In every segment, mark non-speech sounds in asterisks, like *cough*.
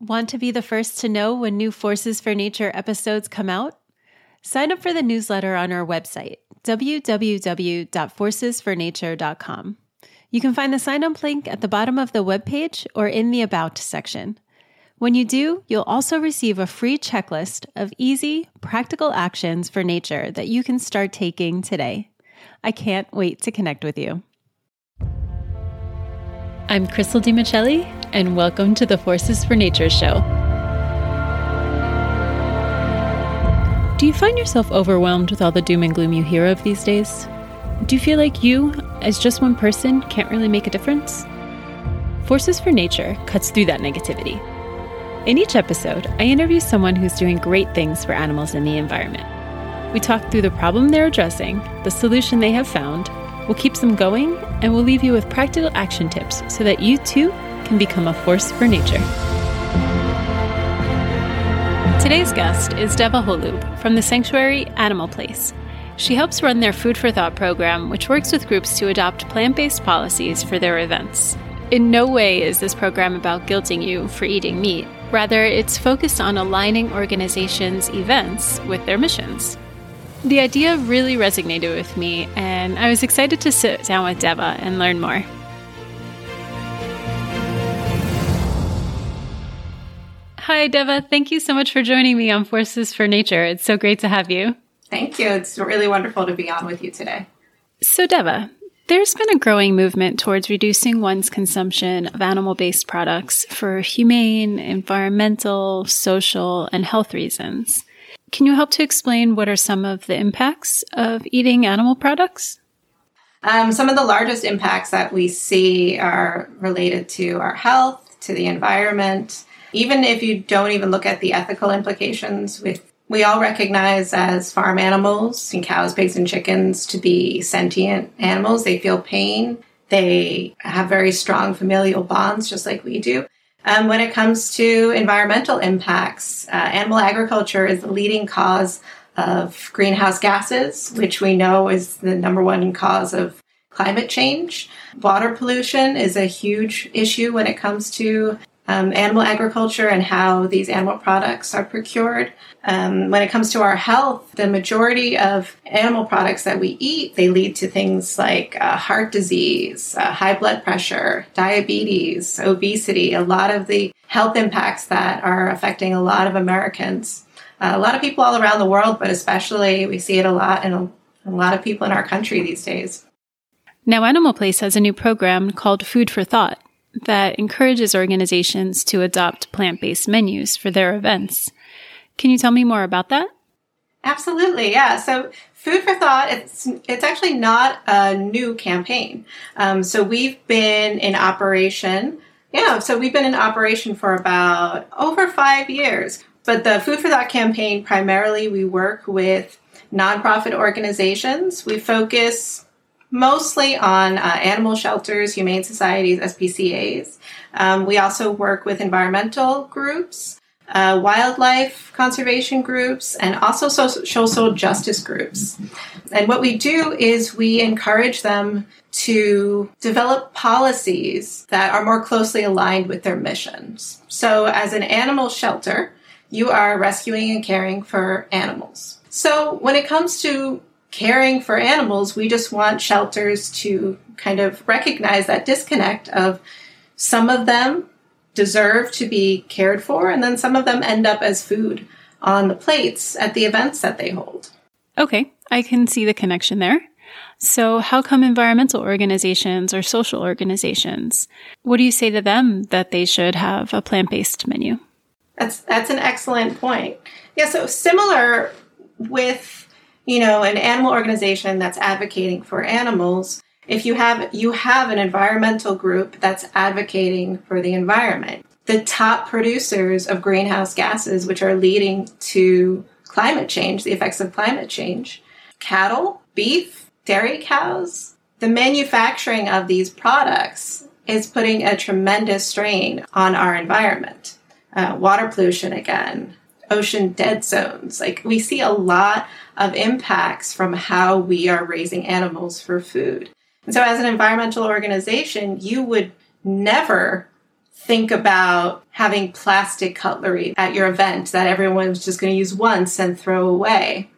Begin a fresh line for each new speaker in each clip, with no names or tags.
Want to be the first to know when new Forces for Nature episodes come out? Sign up for the newsletter on our website, www.forcesfornature.com. You can find the sign up link at the bottom of the webpage or in the About section. When you do, you'll also receive a free checklist of easy, practical actions for nature that you can start taking today. I can't wait to connect with you. I'm Crystal DiMichele, and welcome to the Forces for Nature show. Do you find yourself overwhelmed with all the doom and gloom you hear of these days? Do you feel like you, as just one person, can't really make a difference? Forces for Nature cuts through that negativity. In each episode, I interview someone who's doing great things for animals and the environment. We talk through the problem they're addressing, the solution they have found, what keep them going, and we'll leave you with practical action tips so that you too can become a force for nature. Today's guest is Deva Holub from the Sanctuary Animal Place. She helps run their Food for Thought program, which works with groups to adopt plant based policies for their events. In no way is this program about guilting you for eating meat. Rather, it's focused on aligning organizations' events with their missions. The idea really resonated with me, and I was excited to sit down with Deva and learn more. Hi, Deva. Thank you so much for joining me on Forces for Nature. It's so great to have you.
Thank you. It's really wonderful to be on with you today.
So, Deva, there's been a growing movement towards reducing one's consumption of animal based products for humane, environmental, social, and health reasons. Can you help to explain what are some of the impacts of eating animal products?
Um, some of the largest impacts that we see are related to our health, to the environment. Even if you don't even look at the ethical implications, with we all recognize as farm animals, and cows, pigs, and chickens to be sentient animals. They feel pain. They have very strong familial bonds, just like we do. Um, when it comes to environmental impacts, uh, animal agriculture is the leading cause of greenhouse gases, which we know is the number one cause of climate change. Water pollution is a huge issue when it comes to um, animal agriculture and how these animal products are procured. Um, when it comes to our health, the majority of animal products that we eat, they lead to things like uh, heart disease, uh, high blood pressure, diabetes, obesity, a lot of the health impacts that are affecting a lot of Americans. Uh, a lot of people all around the world, but especially we see it a lot in a, a lot of people in our country these days.
Now, Animal Place has a new program called Food for Thought that encourages organizations to adopt plant based menus for their events. Can you tell me more about that?
Absolutely, yeah. So, Food for Thought, it's it's actually not a new campaign. Um, so we've been in operation. Yeah, so we've been in operation for about over five years. But the Food for Thought campaign, primarily, we work with nonprofit organizations. We focus mostly on uh, animal shelters, humane societies, SPCAs. Um, we also work with environmental groups, uh, wildlife conservation groups, and also social justice groups. And what we do is we encourage them to develop policies that are more closely aligned with their missions. So, as an animal shelter, you are rescuing and caring for animals. So, when it comes to caring for animals, we just want shelters to kind of recognize that disconnect of some of them deserve to be cared for, and then some of them end up as food on the plates at the events that they hold.
Okay, I can see the connection there. So, how come environmental organizations or social organizations? What do you say to them that they should have a plant based menu?
That's that's an excellent point. Yeah, so similar with you know, an animal organization that's advocating for animals, if you have you have an environmental group that's advocating for the environment. The top producers of greenhouse gases which are leading to climate change, the effects of climate change, cattle, beef, dairy cows, the manufacturing of these products is putting a tremendous strain on our environment. Uh, water pollution again, ocean dead zones. Like we see a lot of impacts from how we are raising animals for food. And so, as an environmental organization, you would never think about having plastic cutlery at your event that everyone's just going to use once and throw away.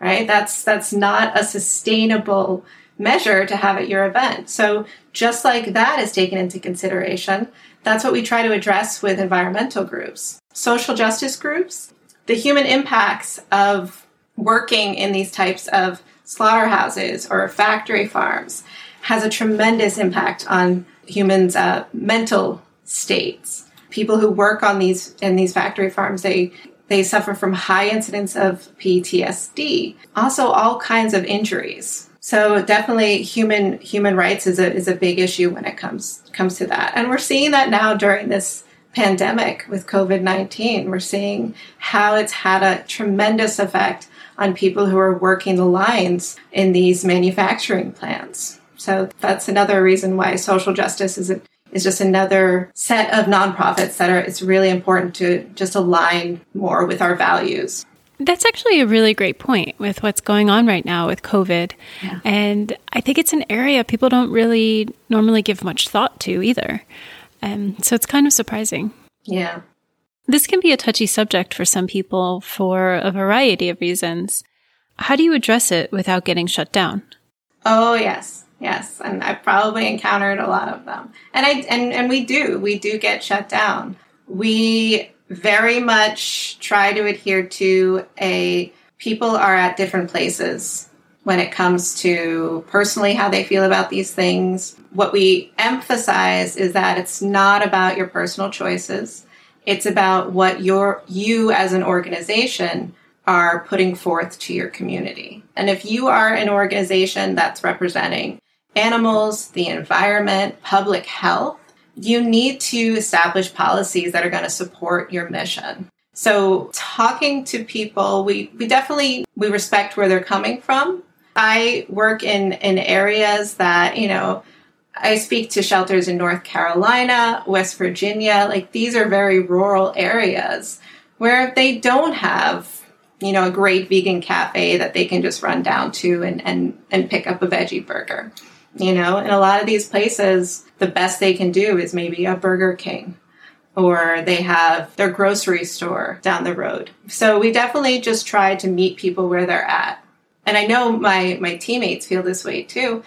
Right? That's that's not a sustainable measure to have at your event. So just like that is taken into consideration, that's what we try to address with environmental groups. Social justice groups, the human impacts of working in these types of slaughterhouses or factory farms has a tremendous impact on humans' uh, mental states. People who work on these in these factory farms, they they suffer from high incidence of PTSD, also all kinds of injuries. So definitely human human rights is a is a big issue when it comes comes to that. And we're seeing that now during this pandemic with COVID-19. We're seeing how it's had a tremendous effect on people who are working the lines in these manufacturing plants. So that's another reason why social justice is a is just another set of nonprofits that are it's really important to just align more with our values.
That's actually a really great point with what's going on right now with COVID. Yeah. And I think it's an area people don't really normally give much thought to either. Um, so it's kind of surprising.
Yeah.
This can be a touchy subject for some people for a variety of reasons. How do you address it without getting shut down?
Oh, yes. Yes, and I've probably encountered a lot of them. And I and and we do. We do get shut down. We very much try to adhere to a people are at different places when it comes to personally how they feel about these things. What we emphasize is that it's not about your personal choices. It's about what your you as an organization are putting forth to your community. And if you are an organization that's representing animals, the environment, public health, you need to establish policies that are going to support your mission. So talking to people, we, we definitely we respect where they're coming from. I work in in areas that, you know, I speak to shelters in North Carolina, West Virginia, like these are very rural areas where they don't have, you know, a great vegan cafe that they can just run down to and and and pick up a veggie burger. You know, in a lot of these places, the best they can do is maybe a Burger King or they have their grocery store down the road. So we definitely just try to meet people where they're at. And I know my my teammates feel this way too.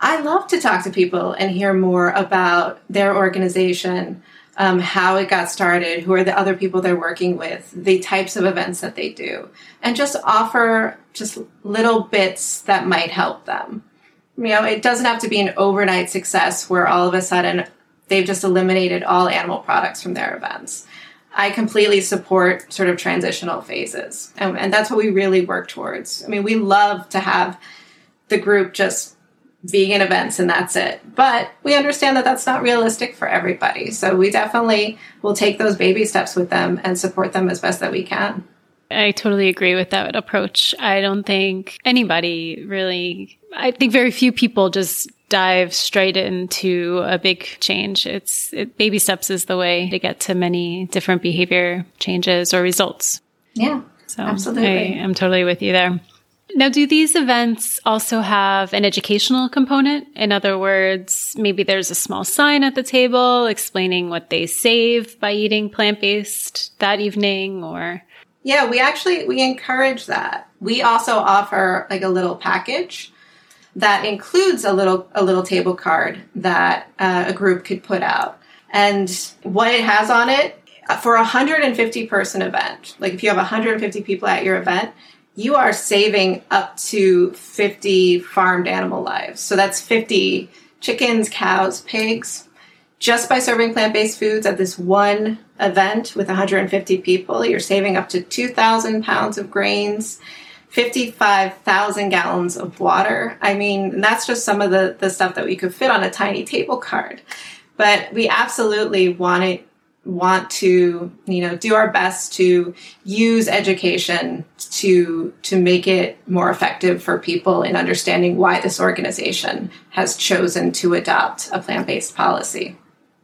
I love to talk to people and hear more about their organization, um, how it got started, who are the other people they're working with, the types of events that they do, and just offer just little bits that might help them you know, it doesn't have to be an overnight success where all of a sudden they've just eliminated all animal products from their events. I completely support sort of transitional phases. And, and, that's what we really work towards. I mean, we love to have the group just vegan events and that's it. But we understand that that's not realistic for everybody. So we definitely will take those baby steps with them and support them as best that we can.
I totally agree with that approach. I don't think anybody really, I think very few people just dive straight into a big change. It's it, baby steps is the way to get to many different behavior changes or results.
Yeah. So absolutely.
I, I'm totally with you there. Now, do these events also have an educational component? In other words, maybe there's a small sign at the table explaining what they save by eating plant based that evening or
yeah, we actually we encourage that. We also offer like a little package that includes a little a little table card that uh, a group could put out. And what it has on it for a 150 person event, like if you have 150 people at your event, you are saving up to 50 farmed animal lives. So that's 50 chickens, cows, pigs, just by serving plant based foods at this one event with 150 people, you're saving up to 2,000 pounds of grains, 55,000 gallons of water. I mean, that's just some of the, the stuff that we could fit on a tiny table card. But we absolutely want it want to you know do our best to use education to to make it more effective for people in understanding why this organization has chosen to adopt a plant-based policy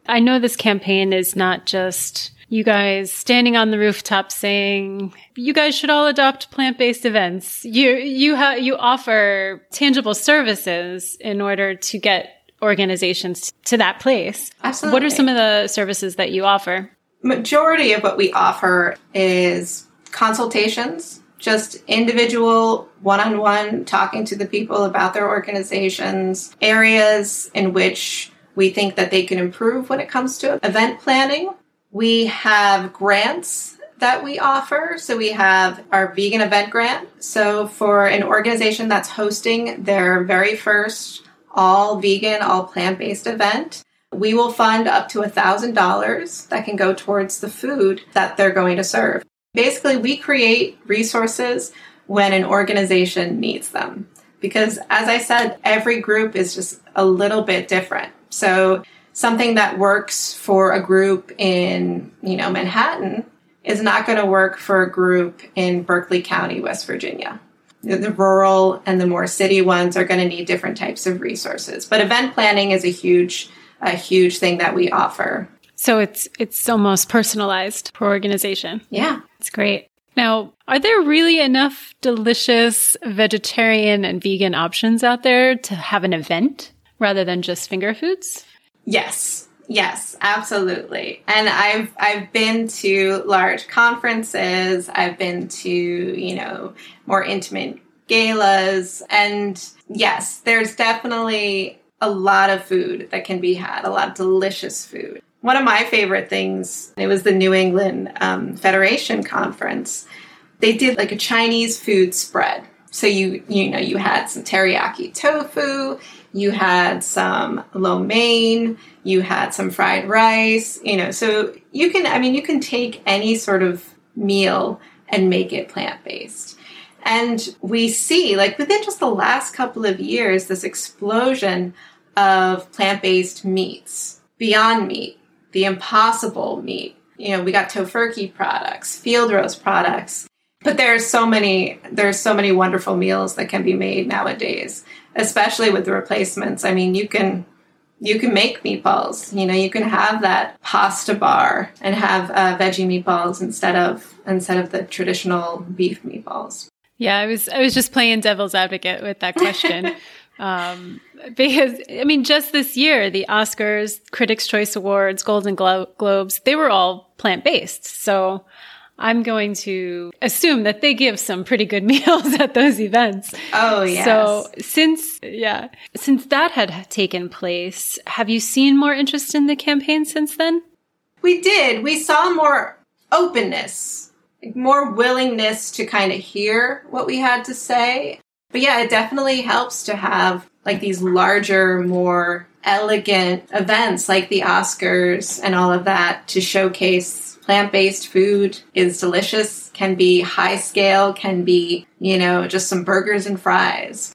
I know this campaign is not just you guys standing on the rooftop saying you guys should all adopt plant-based events. You you ha- you offer tangible services in order to get organizations to that place.
Absolutely.
What are some of the services that you offer?
Majority of what we offer is consultations, just individual one on one talking to the people about their organizations, areas in which we think that they can improve when it comes to event planning. We have grants that we offer. So we have our vegan event grant. So for an organization that's hosting their very first all vegan, all plant based event, we will fund up to $1,000 that can go towards the food that they're going to serve. Basically, we create resources when an organization needs them. Because as I said, every group is just a little bit different. So something that works for a group in, you know, Manhattan is not going to work for a group in Berkeley County, West Virginia. The rural and the more city ones are going to need different types of resources. But event planning is a huge, a huge thing that we offer.
So it's it's almost personalized per organization.
Yeah.
It's great. Now, are there really enough delicious vegetarian and vegan options out there to have an event rather than just finger foods?
Yes. Yes, absolutely. And I've I've been to large conferences, I've been to, you know, more intimate galas and yes, there's definitely a lot of food that can be had, a lot of delicious food. One of my favorite things, it was the New England um, Federation conference. They did like a Chinese food spread. So you you know you had some teriyaki tofu, you had some lo mein, you had some fried rice, you know. So you can I mean you can take any sort of meal and make it plant-based. And we see like within just the last couple of years this explosion of plant-based meats, beyond meat, the impossible meat. You know, we got Tofurky products, field roast products, but there's so many there's so many wonderful meals that can be made nowadays especially with the replacements. I mean you can you can make meatballs. You know you can have that pasta bar and have uh, veggie meatballs instead of instead of the traditional beef meatballs.
Yeah i was i was just playing devil's advocate with that question. *laughs* Um, because i mean just this year the oscars critics choice awards golden Glo- globes they were all plant-based. So I'm going to assume that they give some pretty good *laughs* meals at those events.
Oh, yes.
So since, yeah, since that had taken place, have you seen more interest in the campaign since then?
We did. We saw more openness, more willingness to kind of hear what we had to say. But yeah, it definitely helps to have like these larger, more elegant events like the Oscars and all of that to showcase plant based food is delicious, can be high scale, can be, you know, just some burgers and fries.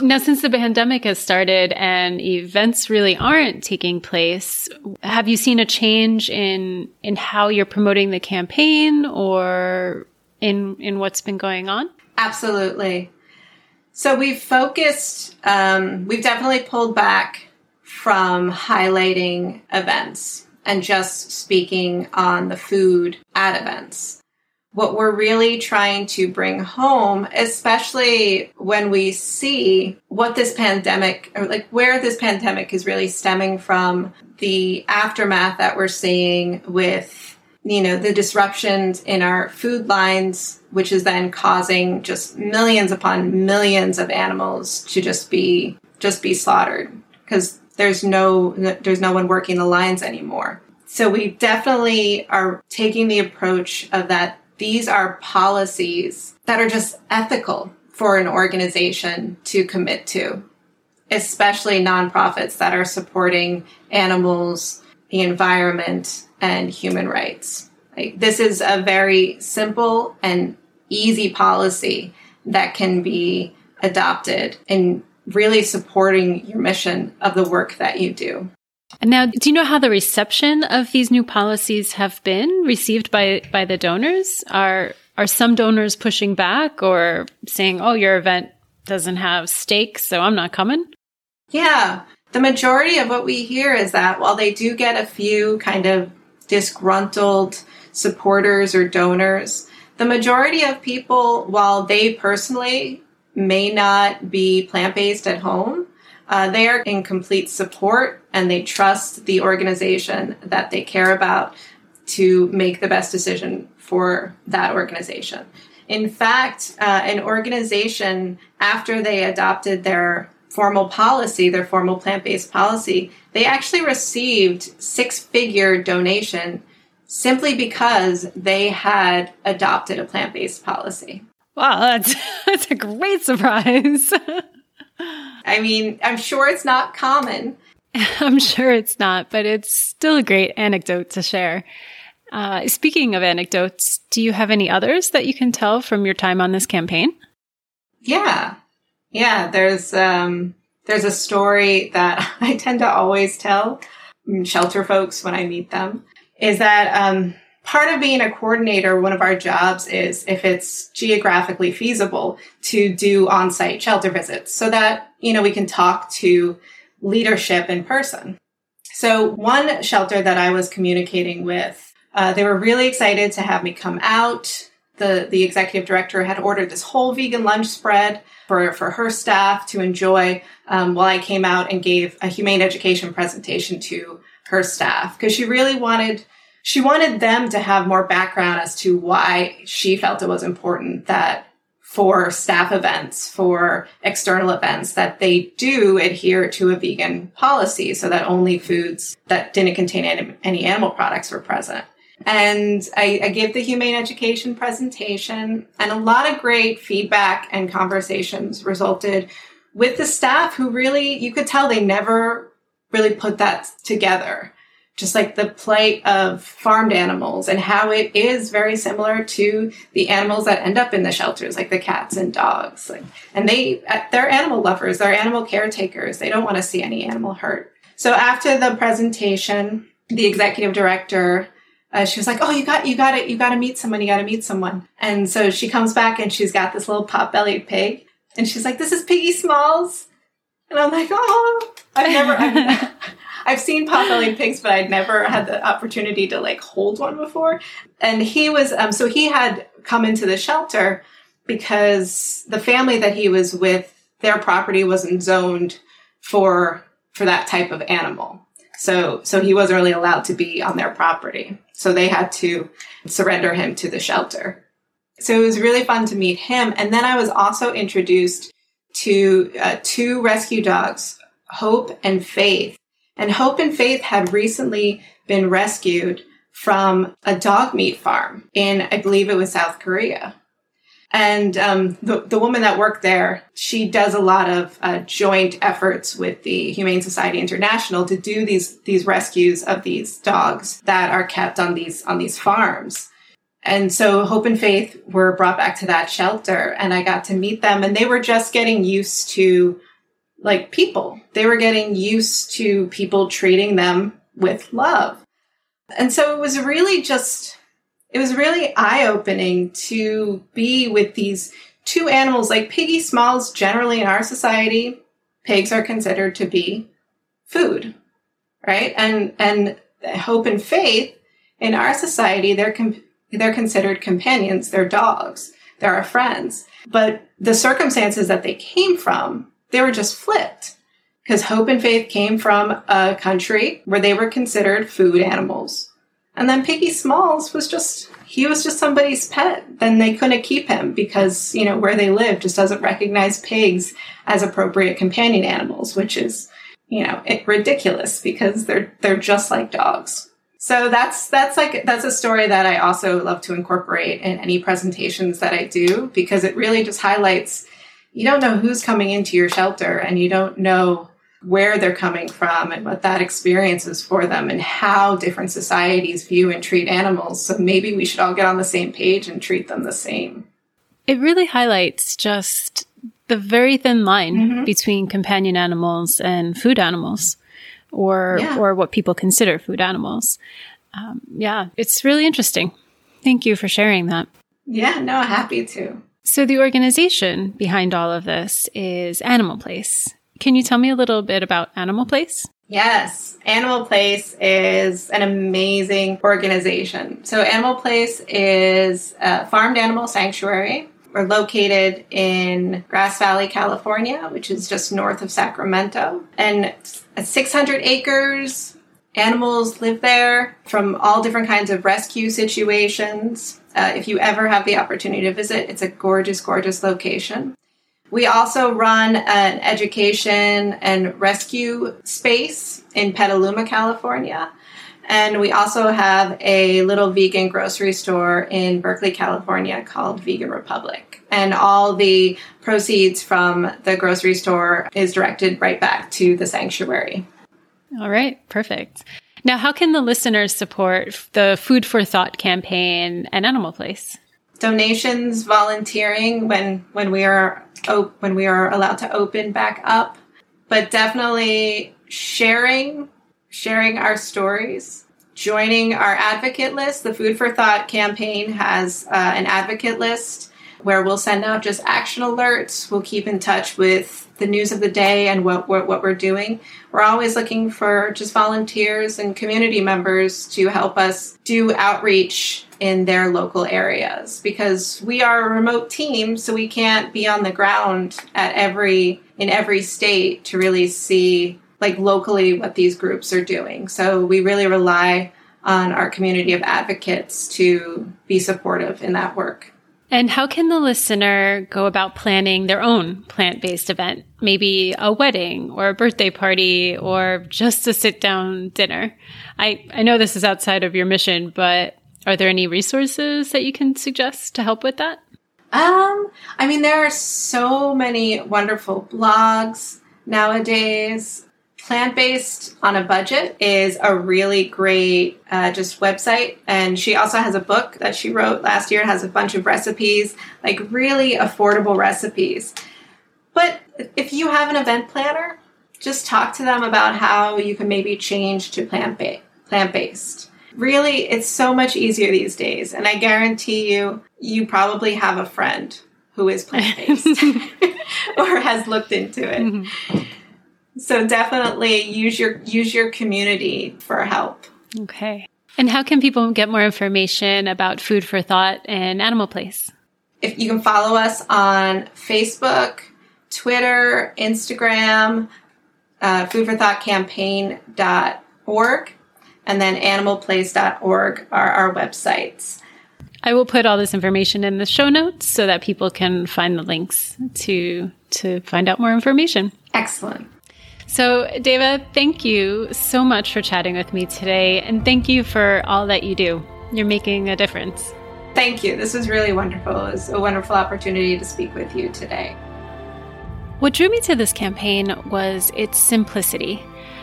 Now, since the pandemic has started and events really aren't taking place, have you seen a change in in how you're promoting the campaign or in in what's been going on?
Absolutely. So we've focused. Um, we've definitely pulled back from highlighting events and just speaking on the food at events. What we're really trying to bring home, especially when we see what this pandemic, or like where this pandemic is really stemming from, the aftermath that we're seeing with you know the disruptions in our food lines which is then causing just millions upon millions of animals to just be just be slaughtered because there's no there's no one working the lines anymore. So we definitely are taking the approach of that these are policies that are just ethical for an organization to commit to, especially nonprofits that are supporting animals, the environment, and human rights. Like, this is a very simple and easy policy that can be adopted and really supporting your mission of the work that you do.
And now, do you know how the reception of these new policies have been received by by the donors? Are are some donors pushing back or saying, "Oh, your event doesn't have stakes, so I'm not coming"?
Yeah, the majority of what we hear is that while they do get a few kind of disgruntled supporters or donors, the majority of people, while they personally may not be plant based at home, Uh, they are in complete support and they trust the organization that they care about to make the best decision for that organization. In fact, uh, an organization, after they adopted their formal policy, their formal plant based policy, they actually received six figure donation simply because they had adopted a plant based policy.
Wow, that's, *laughs* that's a great surprise.
I mean, I'm sure it's not common. *laughs*
I'm sure it's not, but it's still a great anecdote to share. Uh, speaking of anecdotes, do you have any others that you can tell from your time on this campaign?
Yeah, yeah. There's um, there's a story that *laughs* I tend to always tell shelter folks when I meet them. Is that um, part of being a coordinator? One of our jobs is, if it's geographically feasible, to do on-site shelter visits, so that you know we can talk to leadership in person. So one shelter that I was communicating with uh, they were really excited to have me come out. The, the executive director had ordered this whole vegan lunch spread for, for her staff to enjoy um, while I came out and gave a humane education presentation to her staff because she really wanted she wanted them to have more background as to why she felt it was important that for staff events, for external events, that they do adhere to a vegan policy so that only foods that didn't contain any, animal products were present. And I, I gave the humane education presentation, and a lot of great feedback and conversations resulted with the staff who really, you could tell they never really put that together. Just like the plight of farmed animals and how it is very similar to the animals that end up in the shelters, like the cats and dogs. Like, and they, they're animal lovers, they're animal caretakers. They don't want to see any animal hurt. So after the presentation, the executive director uh, she was like, "Oh, you got you got it. You got to meet someone. You got to meet someone." And so she comes back and she's got this little pot-bellied pig, and she's like, "This is Piggy Smalls," and I'm like, "Oh, I've never." I've, *laughs* I've seen pot-bellied pigs, but I'd never had the opportunity to like hold one before. And he was, um, so he had come into the shelter because the family that he was with, their property wasn't zoned for for that type of animal. So, so he wasn't really allowed to be on their property. So they had to surrender him to the shelter. So it was really fun to meet him. And then I was also introduced to uh, two rescue dogs, Hope and Faith. And Hope and Faith had recently been rescued from a dog meat farm in, I believe it was South Korea. And um, the, the woman that worked there, she does a lot of uh, joint efforts with the Humane Society International to do these these rescues of these dogs that are kept on these on these farms. And so Hope and Faith were brought back to that shelter, and I got to meet them, and they were just getting used to like people. They were getting used to people treating them with love. And so it was really just it was really eye opening to be with these two animals like piggy smalls generally in our society pigs are considered to be food right and and hope and faith in our society they're com- they're considered companions. They're dogs. They're our friends. But the circumstances that they came from they were just flipped. Because hope and faith came from a country where they were considered food animals. And then Piggy Smalls was just, he was just somebody's pet. Then they couldn't keep him because, you know, where they live just doesn't recognize pigs as appropriate companion animals, which is, you know, ridiculous because they're, they're just like dogs. So that's, that's like, that's a story that I also love to incorporate in any presentations that I do because it really just highlights you don't know who's coming into your shelter and you don't know where they're coming from and what that experience is for them and how different societies view and treat animals. So maybe we should all get on the same page and treat them the same.
It really highlights just the very thin line mm-hmm. between companion animals and food animals or yeah. or what people consider food animals. Um, yeah, it's really interesting. Thank you for sharing that.
Yeah, no, happy to.
So the organization behind all of this is Animal Place. Can you tell me a little bit about Animal Place?
Yes, Animal Place is an amazing organization. So, Animal Place is a farmed animal sanctuary. We're located in Grass Valley, California, which is just north of Sacramento. And 600 acres, animals live there from all different kinds of rescue situations. Uh, if you ever have the opportunity to visit, it's a gorgeous, gorgeous location. We also run an education and rescue space in Petaluma, California. And we also have a little vegan grocery store in Berkeley, California called Vegan Republic. And all the proceeds from the grocery store is directed right back to the sanctuary.
All right, perfect. Now, how can the listeners support the Food for Thought campaign and Animal Place?
Donations, volunteering when when we are op- when we are allowed to open back up, but definitely sharing sharing our stories, joining our advocate list. The Food for Thought campaign has uh, an advocate list where we'll send out just action alerts. We'll keep in touch with the news of the day and what, what, what we're doing. We're always looking for just volunteers and community members to help us do outreach in their local areas because we are a remote team so we can't be on the ground at every in every state to really see like locally what these groups are doing. So we really rely on our community of advocates to be supportive in that work.
And how can the listener go about planning their own plant based event? Maybe a wedding or a birthday party or just a sit down dinner? I, I know this is outside of your mission, but are there any resources that you can suggest to help with that?
Um, I mean, there are so many wonderful blogs nowadays plant based on a budget is a really great uh, just website. And she also has a book that she wrote last year. It has a bunch of recipes like really affordable recipes. But if you have an event planner just talk to them about how you can maybe change to plant based plant based really it's so much easier these days. And i guarantee you you probably have a friend who is plant based *laughs* *laughs* or has looked into it. Mm-hmm. So definitely use your use your community for help.
Okay. And how can people get more information about Food for Thought and Animal Place?
If you can follow us on Facebook, Twitter, Instagram, uh, foodforthoughtcampaign.org, and then animalplace.org are our websites.
I will put all this information in the show notes so that people can find the links to to find out more information.
Excellent.
So, Deva, thank you so much for chatting with me today, and thank you for all that you do. You're making a difference.
Thank you. This was really wonderful. It was a wonderful opportunity to speak with you today.
What drew me to this campaign was its simplicity.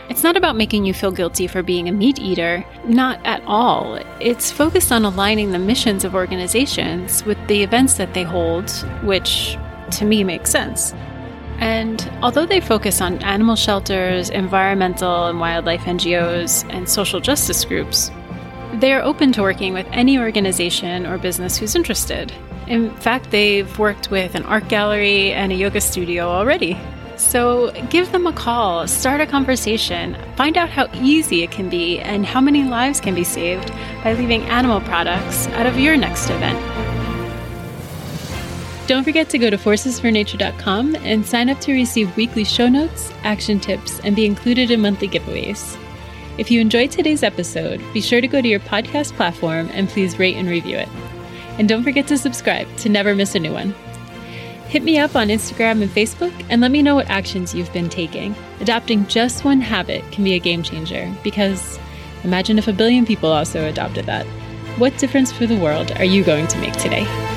It's not about making you feel guilty for being a meat eater, not at all. It's focused on aligning the missions of organizations with the events that they hold, which to me makes sense. And although they focus on animal shelters, environmental and wildlife NGOs, and social justice groups, they are open to working with any organization or business who's interested. In fact, they've worked with an art gallery and a yoga studio already. So give them a call, start a conversation, find out how easy it can be and how many lives can be saved by leaving animal products out of your next event. Don't forget to go to forcesfornature.com and sign up to receive weekly show notes, action tips, and be included in monthly giveaways. If you enjoyed today's episode, be sure to go to your podcast platform and please rate and review it. And don't forget to subscribe to never miss a new one. Hit me up on Instagram and Facebook and let me know what actions you've been taking. Adopting just one habit can be a game changer because imagine if a billion people also adopted that. What difference for the world are you going to make today?